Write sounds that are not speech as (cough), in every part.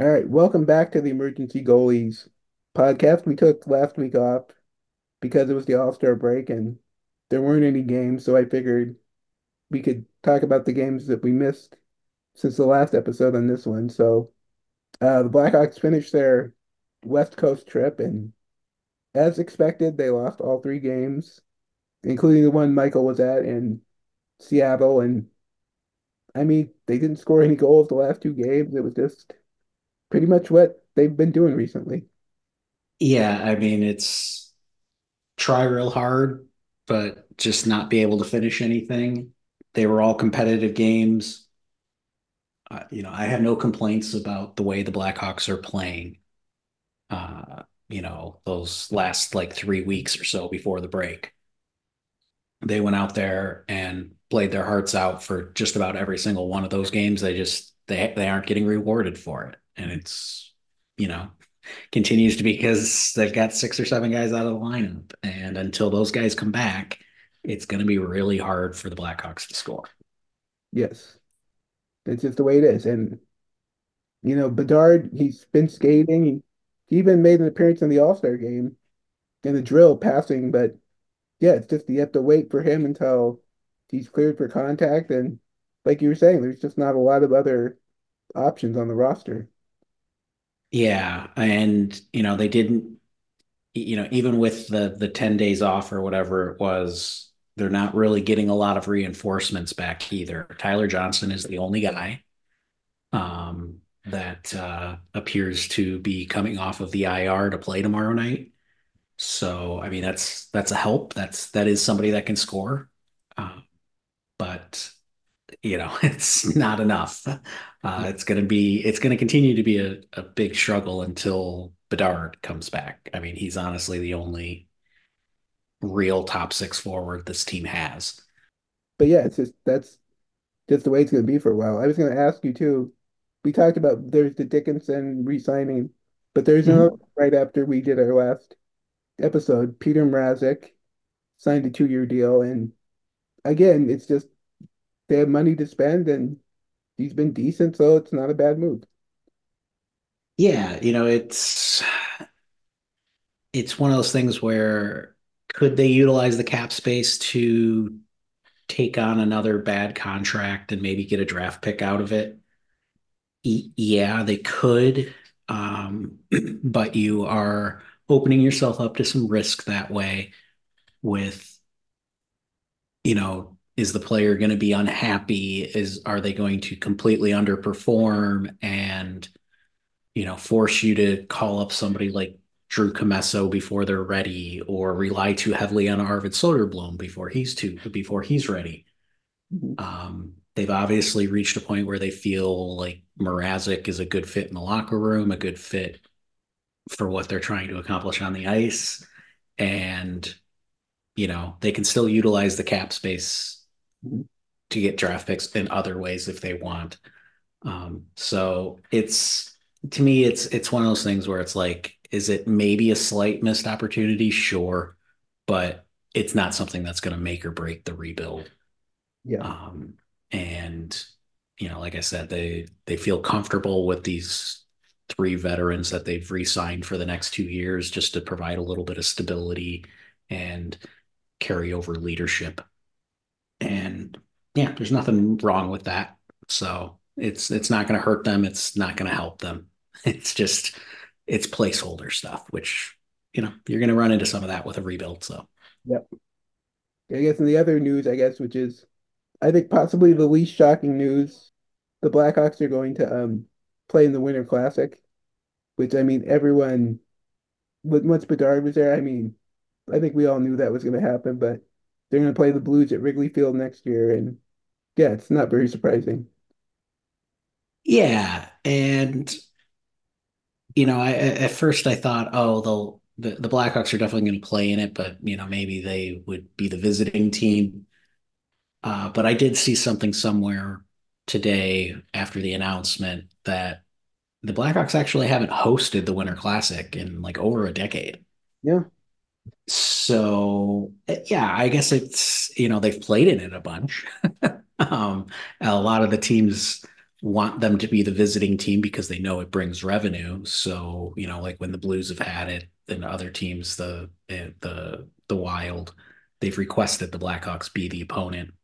All right, welcome back to the Emergency Goalies podcast. We took last week off because it was the All-Star break and there weren't any games, so I figured we could talk about the games that we missed since the last episode on this one. So, uh, the Blackhawks finished their West Coast trip, and as expected, they lost all three games, including the one Michael was at in Seattle. And I mean, they didn't score any goals the last two games. It was just pretty much what they've been doing recently. Yeah, I mean, it's try real hard, but just not be able to finish anything. They were all competitive games. Uh, you know, I have no complaints about the way the Blackhawks are playing. Uh, you know, those last like three weeks or so before the break, they went out there and played their hearts out for just about every single one of those games. They just they they aren't getting rewarded for it, and it's you know continues to be because they've got six or seven guys out of the lineup. And until those guys come back, it's going to be really hard for the Blackhawks to score. Yes, it's just the way it is. And, you know, Bedard, he's been skating. He, even made an appearance in the All-Star game in the drill passing. But yeah, it's just you have to wait for him until he's cleared for contact. And like you were saying, there's just not a lot of other options on the roster. Yeah, and you know they didn't. You know, even with the the ten days off or whatever it was, they're not really getting a lot of reinforcements back either. Tyler Johnson is the only guy um, that uh, appears to be coming off of the IR to play tomorrow night. So, I mean, that's that's a help. That's that is somebody that can score, you know, (laughs) it's not enough. Uh, it's going to be, it's going to continue to be a, a big struggle until Bedard comes back. I mean, he's honestly the only real top six forward this team has. But yeah, it's just that's just the way it's going to be for a while. I was going to ask you too. We talked about there's the Dickinson re-signing, but there's Mhm. another right after we did our last episode. Petr Mrazek signed a two-year deal, and again, it's just they have money to spend, and he's been decent, so it's not a bad move. Yeah, you know, it's it's one of those things where could they utilize the cap space to take on another bad contract and maybe get a draft pick out of it? E- yeah, they could. Um, (clears throat) but you are opening yourself up to some risk that way with, you know, is the player going to be unhappy? Is are they going to completely underperform and, you know, force you to call up somebody like Drew Commesso before they're ready or rely too heavily on Arvid Soderblom before he's too before he's ready? Mhm. Um, they've obviously reached a point where they feel like Mrazek is a good fit in the locker room, a good fit for what they're trying to accomplish on the ice. And, you know, they can still utilize the cap space. To get draft picks in other ways if they want. Um, so it's to me, it's it's one of those things where it's like, is it maybe a slight missed opportunity? Sure, but it's not something that's going to make or break the rebuild. Yeah. Um, and you know, like I said, they they feel comfortable with these three veterans that they've re-signed for the next two years just to provide a little bit of stability and carry over leadership. And yeah, there's nothing wrong with that. So it's it's not going to hurt them. It's not going to help them. (laughs) It's just it's placeholder stuff, which you know you're going to run into some of that with a rebuild. So Yep. I guess in the other news, I guess, which is I think possibly the least shocking news, the Blackhawks are going to um play in the Winter Classic, which I mean everyone once Bedard was there, I mean, I think we all knew that was going to happen, but they're going to play the Blues at Wrigley Field next year, and yeah, it's not very surprising. yeah, and you know, I at first I thought, oh, they'll the, the Blackhawks are definitely going to play in it, but you know, maybe they would be the visiting team. Uh, but I did see something somewhere today after the announcement that the Blackhawks actually haven't hosted the Winter Classic in like over a decade. Yeah, So yeah, I guess it's you know they've played in it a bunch. (laughs) Um, a lot of the teams want them to be the visiting team because they know it brings revenue. So, you know, like when the Blues have had it, and other teams, the the the Wild, they've requested the Blackhawks be the opponent.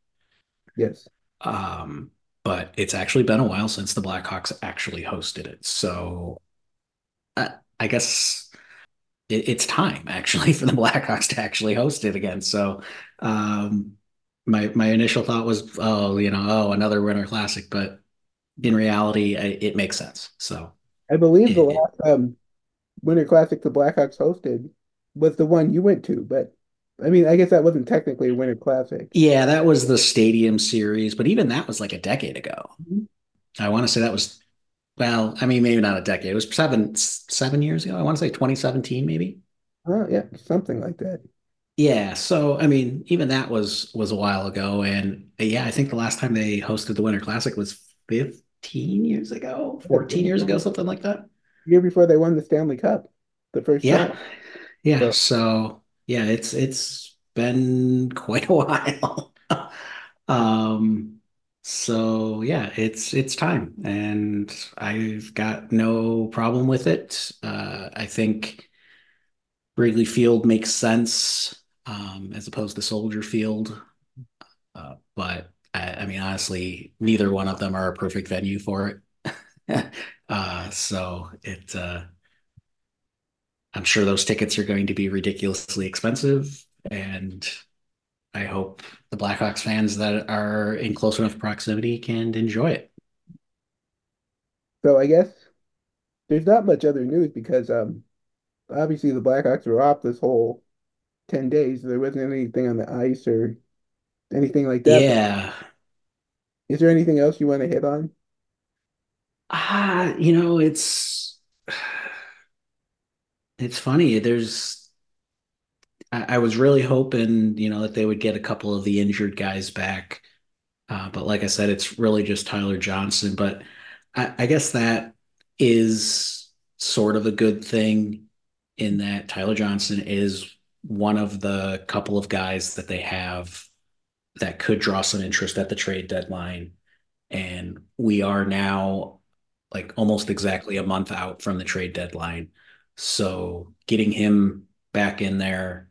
Yes. Um, but it's actually been a while since the Blackhawks actually hosted it. So I, I guess it, it's time actually (laughs) for the Blackhawks to actually host it again. So um, my my initial thought was, oh, you know, oh, another Winter Classic, but in reality, I, it makes sense. So I believe the it, last um, Winter Classic the Blackhawks hosted was the one you went to, but I mean, I guess that wasn't technically a Winter Classic. yeah, that was the Stadium Series, but even that was like a decade ago. Mhm. I want to say that was well, I mean, maybe not a decade. It was seven seven years ago. I want to say 2017, maybe. Oh, yeah, something like that. Yeah, so I mean, even that was was a while ago, and uh, yeah, I think the last time they hosted the Winter Classic was 15 years ago, 14 years ago, something like that. Year before they won the Stanley Cup, the first time. Yeah, yeah. So So yeah, it's it's been quite a (laughs) while. Um, so yeah, it's it's time, and I've got no problem with it. Uh, I think Wrigley Field makes sense um, as opposed to Soldier Field. Uh, but I, I mean, honestly, neither one of them are a perfect venue for it. (laughs) uh, so it, uh, I'm sure those tickets are going to be ridiculously expensive, and I hope the Blackhawks fans that are in close enough proximity can enjoy it. so I guess there's not much other news because um obviously the Blackhawks were off this whole 10 days. There wasn't anything on the ice or anything like that. Yeah. is there anything else you want to hit on? Ah, you know, it's it's funny. There's I, was really hoping, you know, that they would get a couple of the injured guys back. Uh, but like I said, it's really just Tyler Johnson. But I, I guess that is sort of a good thing in that Tyler Johnson is one of the couple of guys that they have that could draw some interest at the trade deadline. And we are now like almost exactly a month out from the trade deadline. So getting him back in there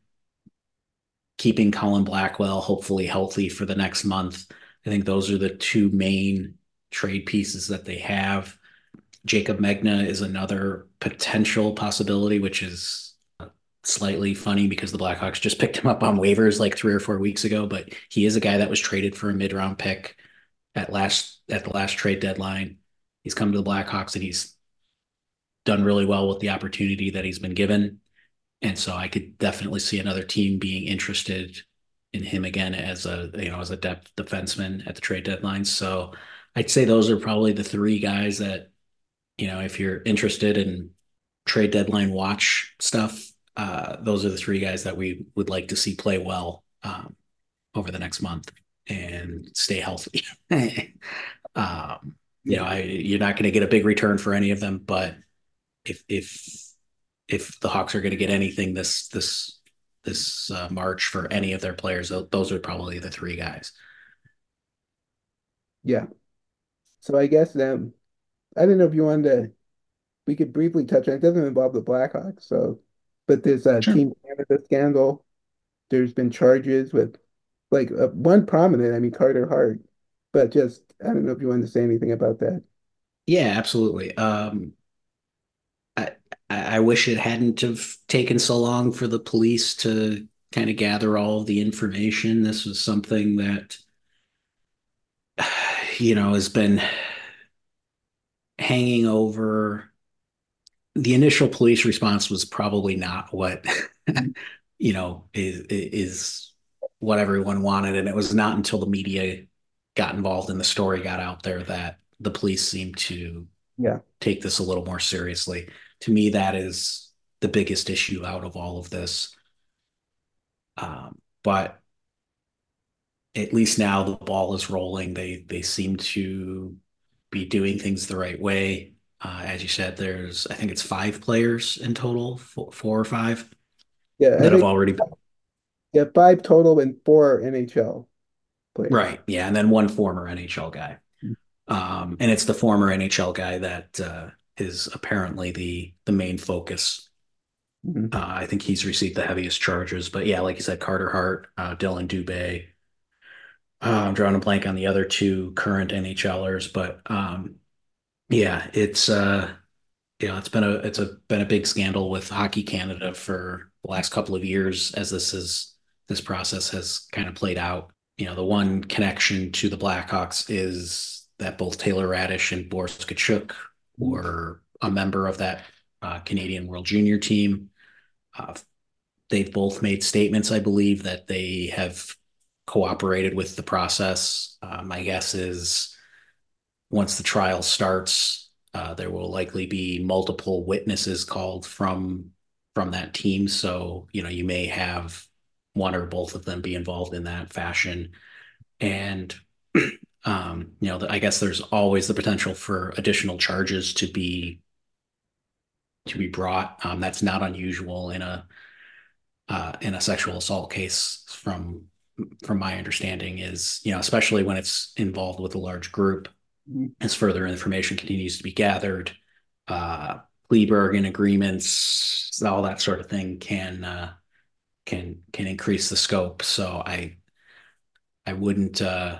keeping Colin Blackwell hopefully healthy for the next month. I think those are the two main trade pieces that they have. Jaycob Megna is another potential possibility, which is slightly funny because the Blackhawks just (laughs) picked him up on waivers like three or four weeks ago, but he is a guy that was traded for a mid round pick at last at the last trade deadline. He's come to the Blackhawks and he's done really well with the opportunity that he's been given. And so I could definitely see another team being interested in him again as a you know as a depth defenseman at the trade deadline. So I'd say those are probably the three guys that you know if you're interested in trade deadline watch stuff, uh, those are the three guys that we would like to see play well um, over the next month and stay healthy. (laughs) um, you know, I, you're not going to get a big return for any of them, but if if if the Hawks are going to get anything this this this uh, March for any of their players, those are probably the three guys. Yeah. So I guess um I don't know if you wanted to we could briefly touch on it. It doesn't involve the Blackhawks, so but there's a Sure. Team Canada scandal. There's been charges with like uh, one prominent, I mean Carter Hart, but just I don't know if you want to say anything about that. Yeah, absolutely. Um, I I wish it hadn't have taken so long for the police to kind of gather all of the information. This was something that (sighs) you know has been hanging over. The initial police response was probably not what (laughs) you know is is what everyone wanted, and it was not until the media got involved and the story got out there that the police seemed to Yeah. take this a little more seriously. To me, that is the biggest issue out of all of this. Um, but at least now the ball is rolling. They they seem to be doing things the right way. Uh, as you said, there's I think it's five players in total, four, four or five Yeah, that have already yeah, five total and four NHL players. right. Yeah, and then one former NHL guy. Um, and it's the former NHL guy that uh, is apparently the the main focus. Mhm. Uh, I think he's received the heaviest charges, but yeah, like you said, Carter Hart, uh, Dillon Dubé. Uh, I'm drawing a blank on the other two current NHLers, but um, yeah, it's uh, you know, it's been a it's a been a big scandal with Hockey Canada for the last couple of years as this is this process has kind of played out. You know, the one connection to the Blackhawks is that both Taylor Raddysh and Boris Katchouk were a member of that uh, Canadian World Junior team. Uh, they've both made statements, I believe, that they have cooperated with the process. Uh, my guess is once the trial starts, uh, there will likely be multiple witnesses called from from that team. So you know you may have one or both of them be involved in that fashion, and um, you know I guess there's always the potential for additional charges to be to be brought. Um, that's not unusual in a uh, in a sexual assault case from from my understanding is you know especially when it's involved with a large group as further information continues to be gathered uh plea bargain agreements all that sort of thing can uh can can increase the scope so i i wouldn't uh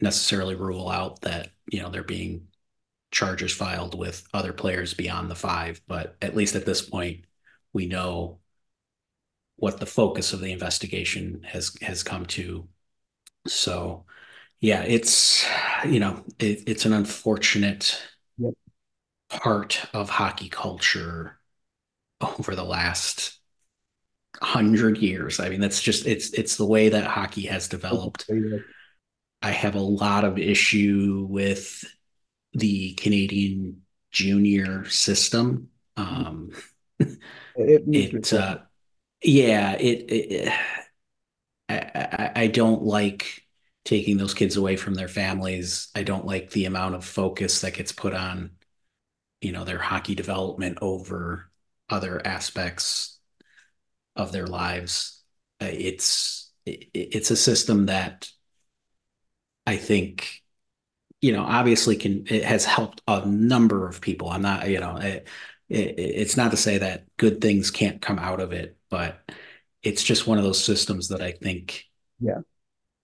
necessarily rule out that you know there being charges filed with other players beyond the five but at least at this point we know what the focus of the investigation has has come to. So, yeah, it's you know it, it's an unfortunate Yep. part of hockey culture over the last hundred years. I mean, that's just it's it's the way that hockey has developed. I have a lot of issue with the Canadian junior system. Um, It it uh, yeah, it, it I, I, I don't like taking those kids away from their families. I don't like the amount of focus that gets put on, you know, their hockey development over other aspects of their lives. Uh, It's it, it's a system that I think, you know, obviously can it has helped a number of people. I'm not, you know, it, it, it's not to say that good things can't come out of it, but it's just one of those systems that I think yeah.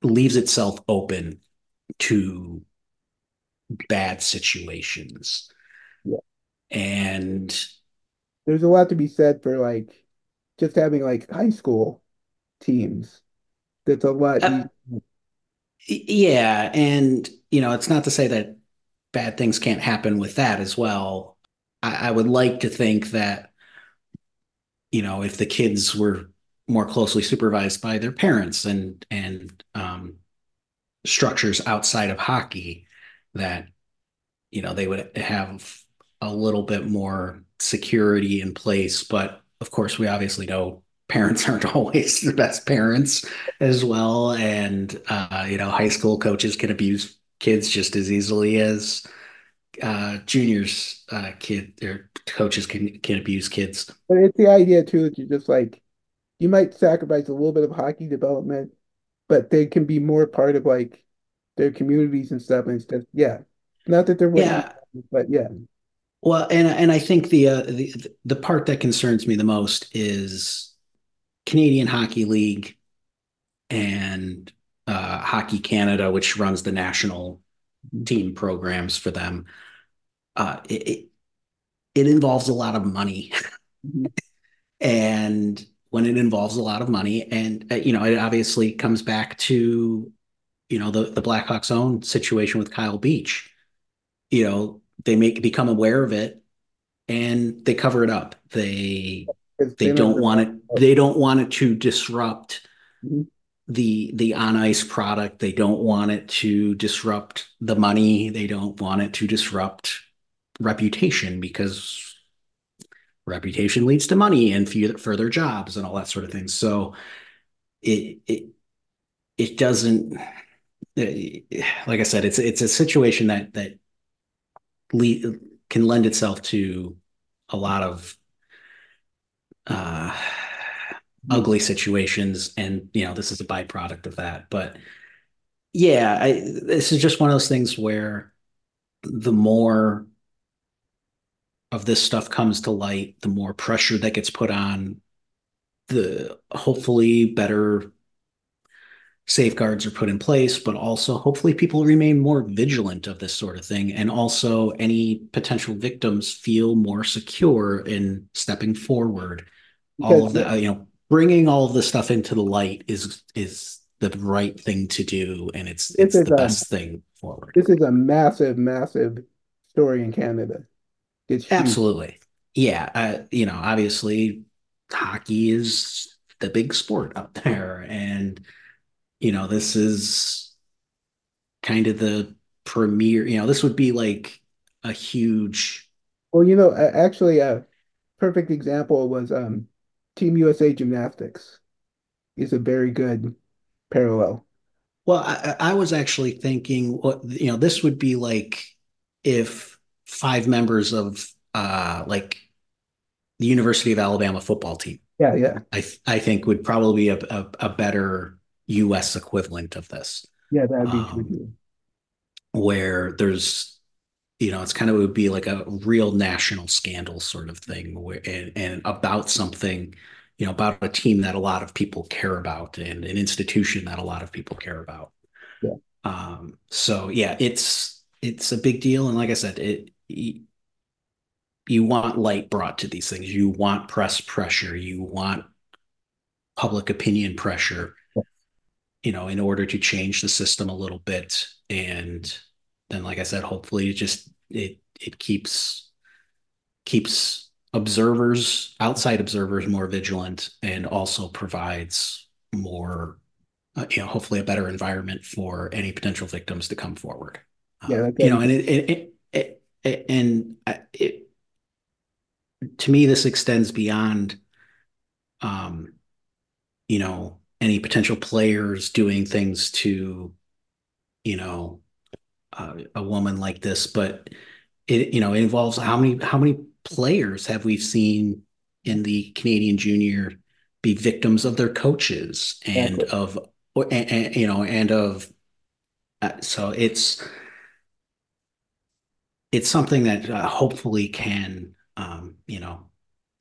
leaves itself open to bad situations. Yeah. And There's a lot to be said for like just having like high school teams. That's a lot uh, easier. Yeah, and you know, it's not to say that bad things can't happen with that as well. I, I would like to think that, you know, if the kids were more closely supervised by their parents and and um, structures outside of hockey, that you know they would have a little bit more security in place. But of course, we obviously know parents aren't (laughs) always the best parents as well, and uh, you know, high school coaches can abuse kids just as easily as uh, juniors uh, kid or coaches can can abuse kids. But it's the idea too that you just like you might sacrifice a little bit of hockey development, but they can be more part of like their communities and stuff. And just yeah, not that wouldn't Yeah, but yeah, well, and and I think the uh, the the part that concerns me the most is Canadian Hockey League and uh, Hockey Canada, which runs the national team programs for them. Uh, it, it it involves a lot of money, Mhm. and when it involves a lot of money, and uh, you know, it obviously comes back to you know the the Blackhawks' own situation with Kyle Beach. You know, they make become aware of it and they cover it up. They they don't want it they don't want it to disrupt Mhm. the the on ice product. They don't want it to disrupt the money. They don't want it to disrupt reputation because reputation leads to money and further jobs and all that sort of thing. So it it it doesn't like i said it's it's a situation that that le- can lend itself to a lot of uh ugly situations and you know this is a byproduct of that. But yeah I, this is just one of those things where the more of this stuff comes to light, the more pressure that gets put on, the hopefully better safeguards are put in place, but also hopefully people remain more vigilant of this sort of thing. And also any potential victims feel more secure in stepping forward. All of that, you know, bringing all of this stuff into the light is is the right thing to do, and it's it's the a, best thing forward. This is a massive, massive story in Canada. It's absolutely, yeah. Uh, you know, obviously, hockey is the big sport out (laughs) there, and you know, this is kind of the premier. You know, this would be like a huge. Well, you know, actually, a perfect example was um, Team USA Gymnastics. Is a very good parallel. Well, I, I was actually thinking, what you know, this would be like if five members of uh like the University of Alabama football team. Yeah, yeah. I I think would probably be a, a, a better U.S. equivalent of this. Yeah, that'd be um, true. Where there's, you know, it's kind of would be like a real national scandal sort of thing, where and, and about something you know, about a team that a lot of people care about and an institution that a lot of people care about. Yeah. Um, so yeah, it's it's a big deal, and like I said, it you want light brought to these things. You want press pressure. You want public opinion pressure. You know, in order to change the system a little bit, and then, like I said, hopefully, it just it it keeps keeps observers, outside observers, more vigilant, and also provides more, uh, you know, hopefully a better environment for any potential victims to come forward. Yeah, um, you know, and it, it, it, it and it, to me, this extends beyond, um, you know, any potential players doing things to, you know, uh, a woman like this, but it, you know, it involves how many how many players have we seen in the Canadian junior be victims of their coaches and exactly. of and, and, you know and of uh, so it's it's something that uh, hopefully can um, you know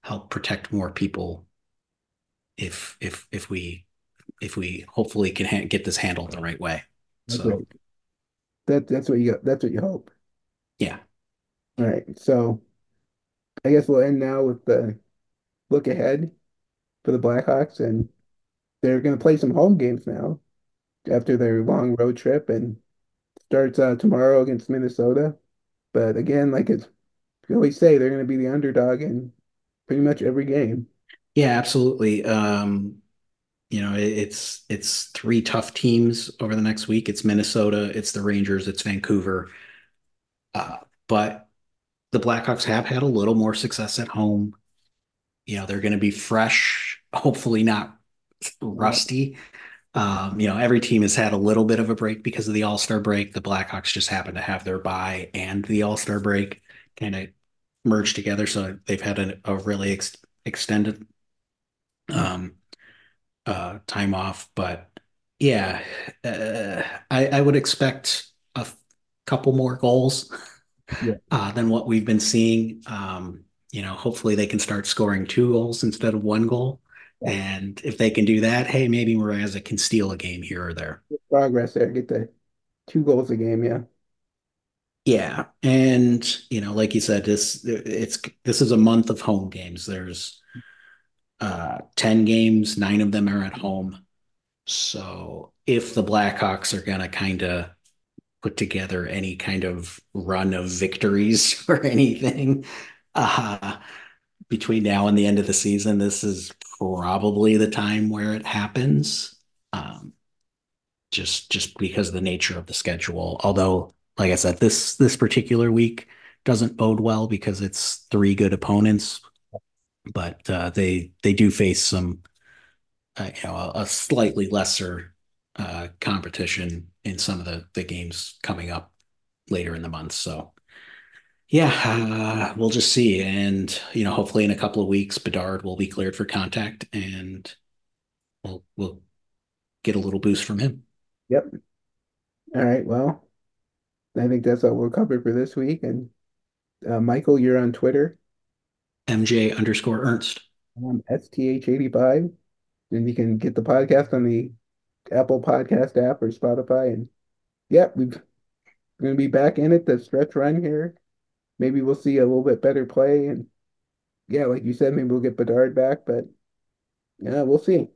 help protect more people if if if we if we hopefully can ha- get this handled the right way so that that's what you that's what you hope yeah all right so I guess we'll end now with the look ahead for the Blackhawks, and they're going to play some home games now after their long road trip, and starts uh, tomorrow against Minnesota. But again, like it's we always say, they're going to be the underdog in pretty much every game. Yeah, absolutely. Um, you know, it's it's three tough teams over the next week. It's Minnesota, it's the Rangers, it's Vancouver. Uh, but the Blackhawks have had a little more success at home. You know, they're going to be fresh, hopefully not rusty. Um, you know, every team has had a little bit of a break because of the All Star break. The Blackhawks just happen to have their bye and the All Star break kind of merged together, so they've had a, a really ex- extended um, uh, time off. But yeah, uh, I, I would expect a f- couple more goals yeah. (laughs) uh, than what we've been seeing. Um, you know, hopefully they can start scoring two goals instead of one goal. Yeah. And if they can do that, hey, maybe Mrazek can steal a game here or there. Progress there. Get the two goals a game, yeah. Yeah, and you know, like you said, this it's this is a month of home games. There's uh 10 games, nine of them are at home. So if the Blackhawks are gonna kind of put together any kind of run of victories (laughs) or anything uh, between now and the end of the season. This is probably the time where it happens. Um, just just because of the nature of the schedule. Although, like I said, this this particular week doesn't bode well because it's three good opponents, but uh, they they do face some uh, you know a, a slightly lesser uh, competition in some of the the games coming up later in the month. So yeah, uh, we'll just see, and you know, hopefully in a couple of weeks, Bedard will be cleared for contact, and we'll we'll get a little boost from him. Yep. All right. Well, I think that's all we'll cover for this week. And uh, Michael, you're on Twitter. MJ underscore Ernst. I'm STH85. And you can get the podcast on the Apple Podcast app or Spotify. And yeah, we're going to be back in it, the stretch run here. Maybe we'll see a little bit better play. And yeah, like you said, maybe we'll get Bedard back, but yeah, we'll see.